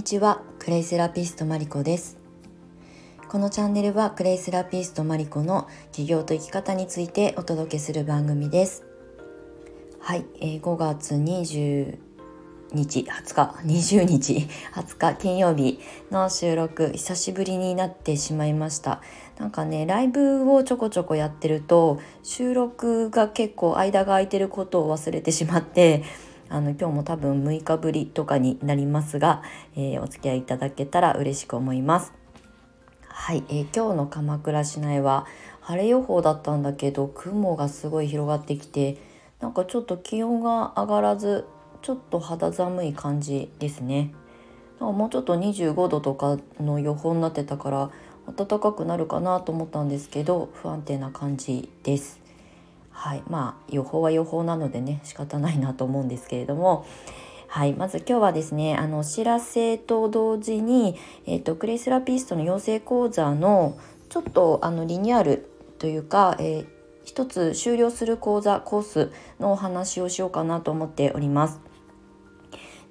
にちはクレイセラピストマリコです。このチャンネルはクレイセラピストマリコの起業と生き方についてお届けする番組です。はい、えー、5月20日20日20日20日金曜日の収録久しぶりになってしまいました。なんかねライブをちょこちょこやってると収録が結構間が空いてることを忘れてしまってあの今日も多分6日ぶりとかになりますが、えー、お付き合いいただけたら嬉しく思います。はい、えー、今日の鎌倉市内は晴れ予報だったんだけど雲がすごい広がってきてなんかちょっと気温が上がらずちょっと肌寒い感じですね。なんかもうちょっと25度とかの予報になってたから暖かくなるかなと思ったんですけど不安定な感じです。はいまあ予報は予報なのでね仕方ないなと思うんですけれどもはいまず今日はですねあのお知らせと同時に、えーと、クレイセラピストの養成講座のちょっとあのリニューアルというか、えー、一つ終了する講座コースのお話をしようかなと思っております。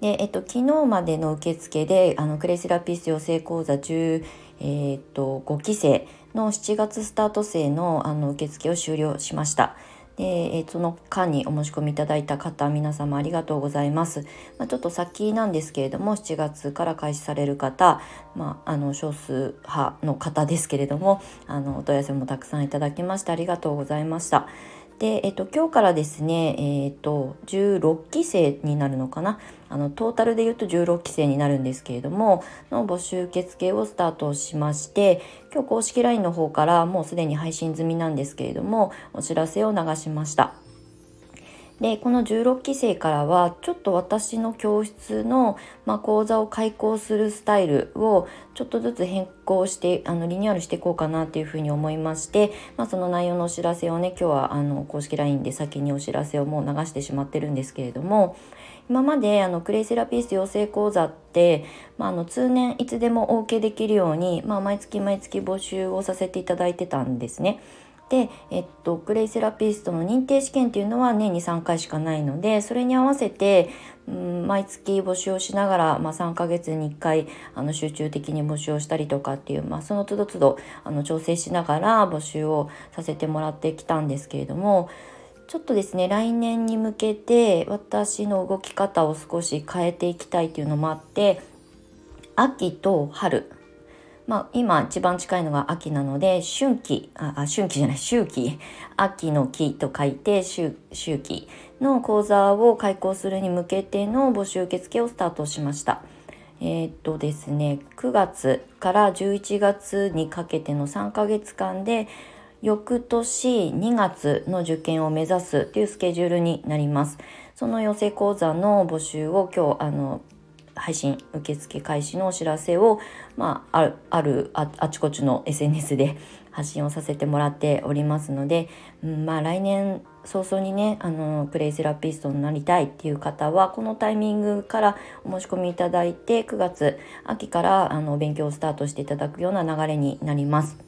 で、えっと、昨日までの受付であのクレイセラピスト養成講座10、えー、っと5期生の7月スタート生のあの受付を終了しました。で、え、その間にお申し込みいただいた方皆様ありがとうございます。まあ、ちょっと先なんですけれども7月から開始される方、まあ、あの少数派の方ですけれどもあのお問い合わせもたくさんいただきましてありがとうございました。で、えっと、今日からですね、えっと、16期生になるのかな？あのトータルで言うと16期生になるんですけれどもの募集受付をスタートしまして今日公式 LINE の方からもうすでに配信済みなんですけれどもお知らせを流しました。でこの16期生からはちょっと私の教室の、まあ、講座を開講するスタイルをちょっとずつ変更してあのリニューアルしていこうかなっていうふうに思いまして、まあ、その内容のお知らせをね今日はあの公式 LINE で先にお知らせをもう流してしまってるんですけれども今まであのクレイセラピース養成講座って、まあ、あの通年いつでもお受けできるように、まあ、毎月毎月募集をさせていただいてたんですね。で、えっと、クレイセラピストの認定試験っていうのは年に3回しかないのでそれに合わせて、うん、毎月募集をしながら、まあ、3ヶ月に1回あの集中的に募集をしたりとかっていう、まあ、その都度都度あの調整しながら募集をさせてもらってきたんですけれどもちょっとですね来年に向けて私の動き方を少し変えていきたいっていうのもあって秋と春まあ、今一番近いのが秋なので春季あ春季じゃない秋季秋の季と書いて秋秋季の講座を開講するに向けての募集受付をスタートしました。えー、っとですね9月から11月にかけての3ヶ月間で翌年2月の受験を目指すというスケジュールになります。その養成講座の募集を今日あの配信受付開始のお知らせを、まあ、あるあるあちこちの SNS で 発信をさせてもらっておりますので、うん、まあ来年早々にねあのプレイセラピストになりたいっていう方はこのタイミングからお申し込みいただいて9月秋からあの勉強をスタートしていただくような流れになります。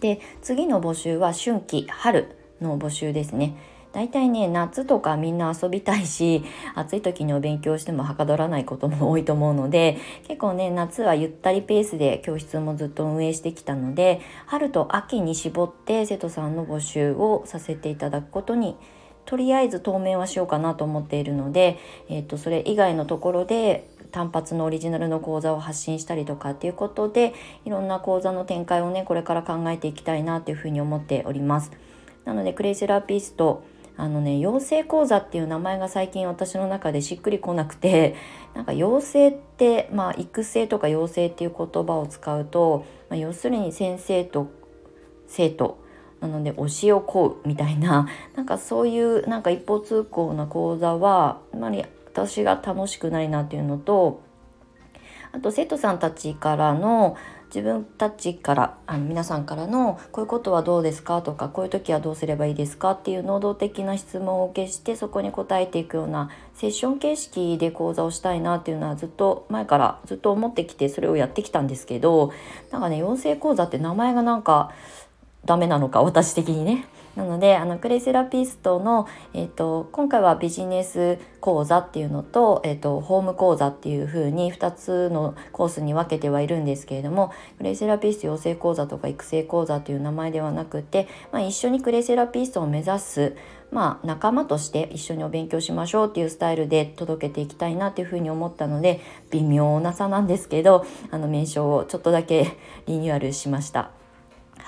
で次の募集は春季春の募集ですね。大体ね夏とかみんな遊びたいし 暑い時にお勉強してもはかどらないことも多いと思うので結構ね夏はゆったりペースで教室もずっと運営してきたので春と秋に絞って生徒さんの募集をさせていただくことにとりあえず当面はしようかなと思っているので、えー、とそれ以外のところで単発のオリジナルの講座を発信したりとかっていうことでいろんな講座の展開をねこれから考えていきたいなっていうふうに思っております。なのでクレイセラピストあのね養成講座っていう名前が最近私の中でしっくりこなくて なんか養成ってまあ育成とか養成っていう言葉を使うと、まあ、要するに先生と生徒なので教えを請うみたいな なんかそういうなんか一方通行な講座はあまり私が楽しくないなっていうのとあと生徒さんたちからの自分たちからあの皆さんからのこういうことはどうですか？とかこういう時はどうすればいいですか？っていう能動的な質問を受けしてそこに答えていくようなセッション形式で講座をしたいなっていうのはずっと前からずっと思ってきてそれをやってきたんですけどなんかね養成講座って名前がなんかダメなのか私的にね。なのであのクレイセラピストの、えーと、今回はビジネス講座っていうのと,、えーと、ホーム講座っていう風に2つのコースに分けてはいるんですけれどもクレイセラピスト養成講座とか育成講座という名前ではなくて、まあ、一緒にクレイセラピストを目指すまあ、仲間として一緒にお勉強しましょうっていうスタイルで届けていきたいなっていうふうに思ったので微妙な差なんですけどあの名称をちょっとだけリニューアルしました。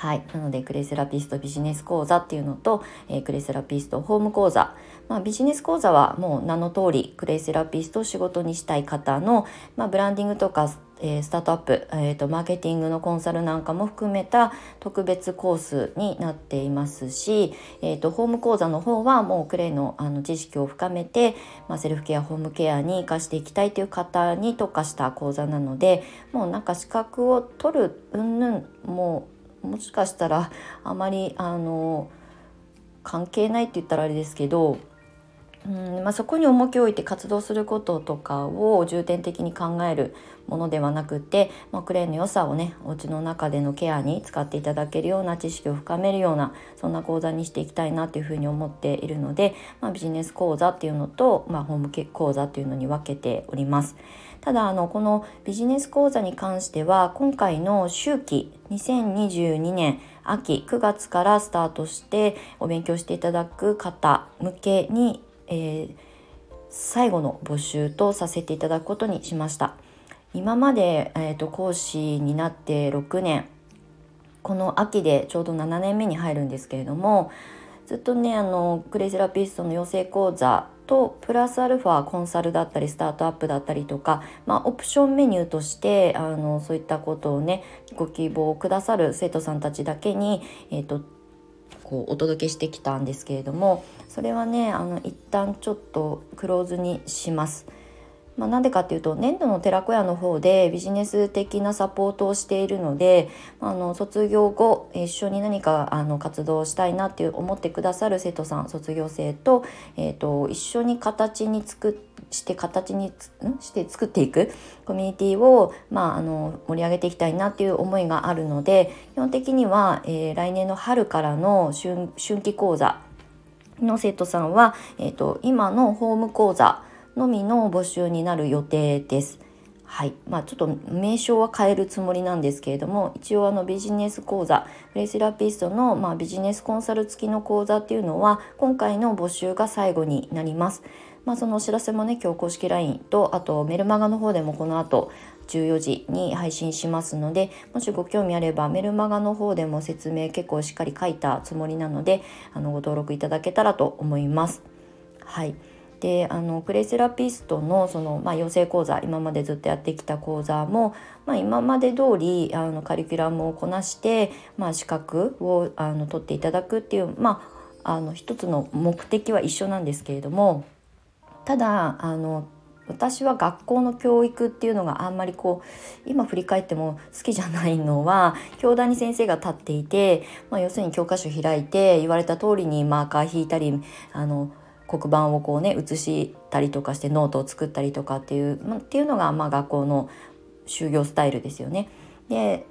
はい、なのでクレイセラピストビジネス講座っていうのと、えー、クレイセラピストホーム講座、まあ、ビジネス講座はもう名の通りクレイセラピストを仕事にしたい方の、まあ、ブランディングとかえー、スタートアップ、えーと、マーケティングのコンサルなんかも含めた特別コースになっていますし、えーと、ホーム講座の方はもうクレイのあの知識を深めて、まあ、セルフケアホームケアに生かしていきたいという方に特化した講座なのでもうなんか資格を取るうんぬんもうもしかしたらあまりあの関係ないって言ったらあれですけどうんまあ、そこに重きを置いて活動することとかを重点的に考えるものではなくて、まあ、クレーンの良さをねお家の中でのケアに使っていただけるような知識を深めるようなそんな講座にしていきたいなというふうに思っているので、まあ、ビジネス講座っていうのと、まあ、ホーム講座っていうのに分けております。ただあのこのビジネス講座に関しては今回の秋季2022年秋9月からスタートしてお勉強していただく方向けにえー、最後の募集とさせていただくことにしました。今まで、えーと、講師になって6年。この秋でちょうど7年目に入るんですけれどもずっとねあのクレイセラピストの養成講座とプラスアルファコンサルだったりスタートアップだったりとか、まあ、オプションメニューとしてあのそういったことをねご希望くださる生徒さんたちだけに、えーとこうお届けしてきたんですけれどもそれはねあの一旦ちょっとクローズにします。まあ、なんでかっていうと年度の寺子屋の方でビジネス的なサポートをしているのであの卒業後一緒に何かあの活動したいなっていう思ってくださる生徒さん卒業生と,、えーと、一緒に形に作して形にして作っていくコミュニティをまあ、あの盛り上げていきたいなっていう思いがあるので基本的には、えー、来年の春からの春春季講座の生徒さんは、えーと今のホーム講座のみの募集になる予定です。はいまあ、ちょっと名称は変えるつもりなんですけれども一応あのビジネス講座フレイセラピストの、まあ、ビジネスコンサル付きの講座っていうのは今回の募集が最後になります。まあ、そのお知らせもね今日公式 LINE とあとメルマガの方でもこの後14時に配信しますのでもしご興味あればメルマガの方でも説明結構しっかり書いたつもりなのであのご登録いただけたらと思います。はいであのクレイセラピストのその、まあ、養成講座今までずっとやってきた講座も、まあ、今まで通りありカリキュラムをこなして、まあ、資格をあの取っていただくっていう、まあ、あの一つの目的は一緒なんですけれどもただあの私は学校の教育っていうのがあんまりこう今振り返っても好きじゃないのは教壇に先生が立っていて、まあ、要するに教科書開いて言われた通りにマーカー引いたりあの黒板をこうね写したりとかしてノートを作ったりとかっていう、ま、っていうのがまあ学校の就業スタイルですよね。で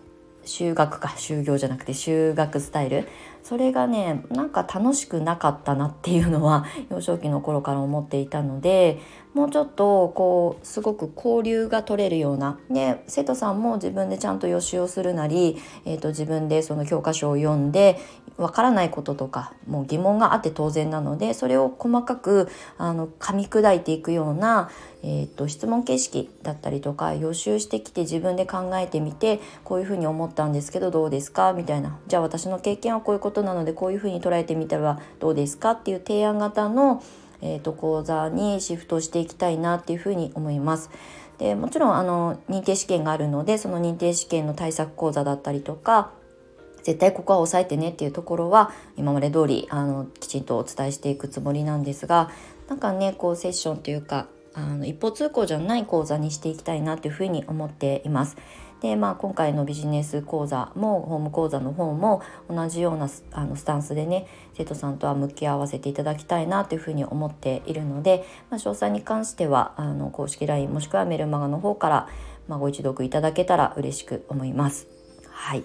修学か就業じゃなくて修学スタイル。それがねなんか楽しくなかったなっていうのは幼少期の頃から思っていたのでもうちょっとこうすごく交流が取れるようなで生徒さんも自分でちゃんと予習をするなり、えーと、自分でその教科書を読んでわからないこととかもう疑問があって当然なのでそれを細かくあの噛み砕いていくような、えーと、質問形式だったりとか予習してきて自分で考えてみてこういうふうに思ったんですけどどうですか？みたいな。じゃあ私の経験はこういうことなのでこういうふうに捉えてみたらどうですか？っていう提案型の、えーと、講座にシフトしていきたいなっていうふうに思います。でもちろんあの認定試験があるのでその認定試験の対策講座だったりとか絶対ここは押さえてねっていうところは今まで通りありきちんとお伝えしていくつもりなんですがなんかねこうセッションというかあの一方通行じゃない講座にしていきたいなというふうに思っています。でまあ、今回のビジネス講座もホーム講座の方も同じようなあのスタンスでね生徒さんとは向き合わせていただきたいなというふうに思っているので、まあ、詳細に関してはあの公式 LINE もしくはメルマガの方から、まあ、ご一読いただけたら嬉しく思います。はい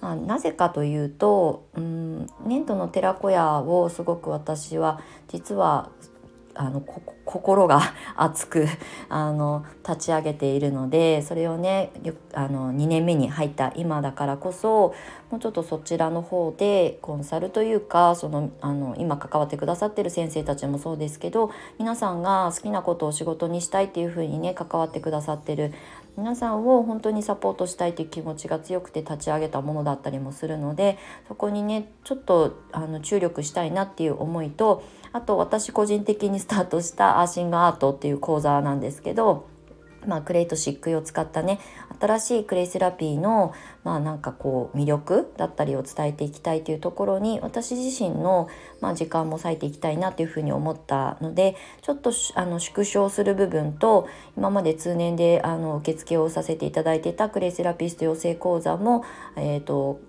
まあ、なぜかというとうん粘土の寺子屋をすごく私は実はあの心が 熱くあの立ち上げているのでそれをねあの2年目に入った今だからこそもうちょっとそちらの方でコンサルというかそのあの今関わってくださってる先生たちもそうですけど皆さんが好きなことを仕事にしたいっていうふうにね関わってくださってる皆さんを本当にサポートしたいという気持ちが強くて立ち上げたものだったりもするのでそこにねちょっとあの注力したいなっていう思いとあと私個人的にスタートしたアーシングアートっていう講座なんですけどまあ、クレイと漆喰を使ったね新しいクレイセラピーのまあなんかこう魅力だったりを伝えていきたいというところに私自身のまあ時間も割いていきたいなというふうに思ったのでちょっとあの縮小する部分と今まで通年であの受付をさせていただいていたクレイセラピスト養成講座も、えーと、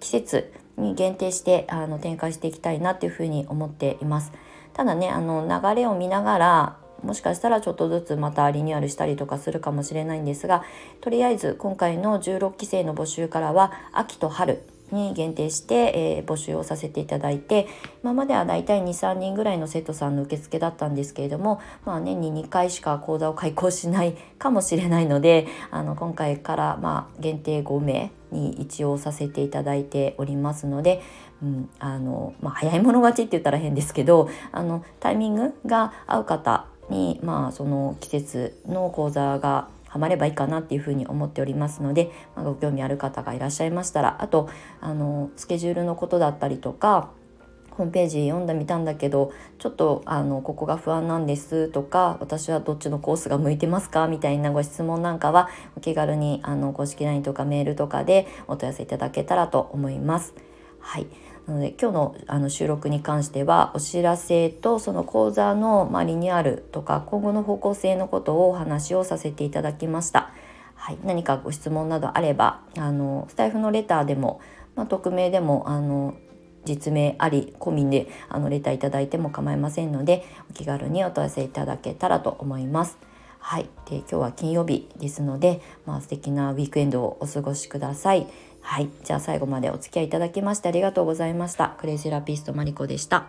季節に限定してあの展開していきたいなというふうに思っています。ただねあの流れを見ながらもしかしたらちょっとずつまたリニューアルしたりとかするかもしれないんですがとりあえず今回の16期生の募集からは秋と春に限定して、えー、募集をさせていただいて今まではだいたい23人ぐらいの生徒さんの受付だったんですけれども、まあ、年に2回しか講座を開講しないかもしれないのであの今回からまあ限定5名に一応させていただいておりますので、うんあのまあ、早い者勝ちって言ったら変ですけどあのタイミングが合う方にまあその季節の講座がハマればいいかなっていうふうに思っておりますので、まあ、ご興味ある方がいらっしゃいましたらあとあのスケジュールのことだったりとかホームページ読んでみたんだけどちょっとあのここが不安なんですとか私はどっちのコースが向いてますかみたいなご質問なんかはお気軽にあの公式 LINE とかメールとかでお問い合わせいただけたらと思います。はい、なので今日のあの収録に関してはお知らせとその講座の、まあ、リニューアルとか今後の方向性のことをお話をさせていただきました。はい、何かご質問などあればあのスタイフのレターでも、まあ、匿名でもあの実名あり込みであのレターいただいても構いませんのでお気軽にお問い合わせいただけたらと思います。はい、で今日は金曜日ですので、まあ、素敵なウィークエンドをお過ごしください。はい。じゃあ最後までお付き合いいただきましてありがとうございました。クレイジーラピストマリコでした。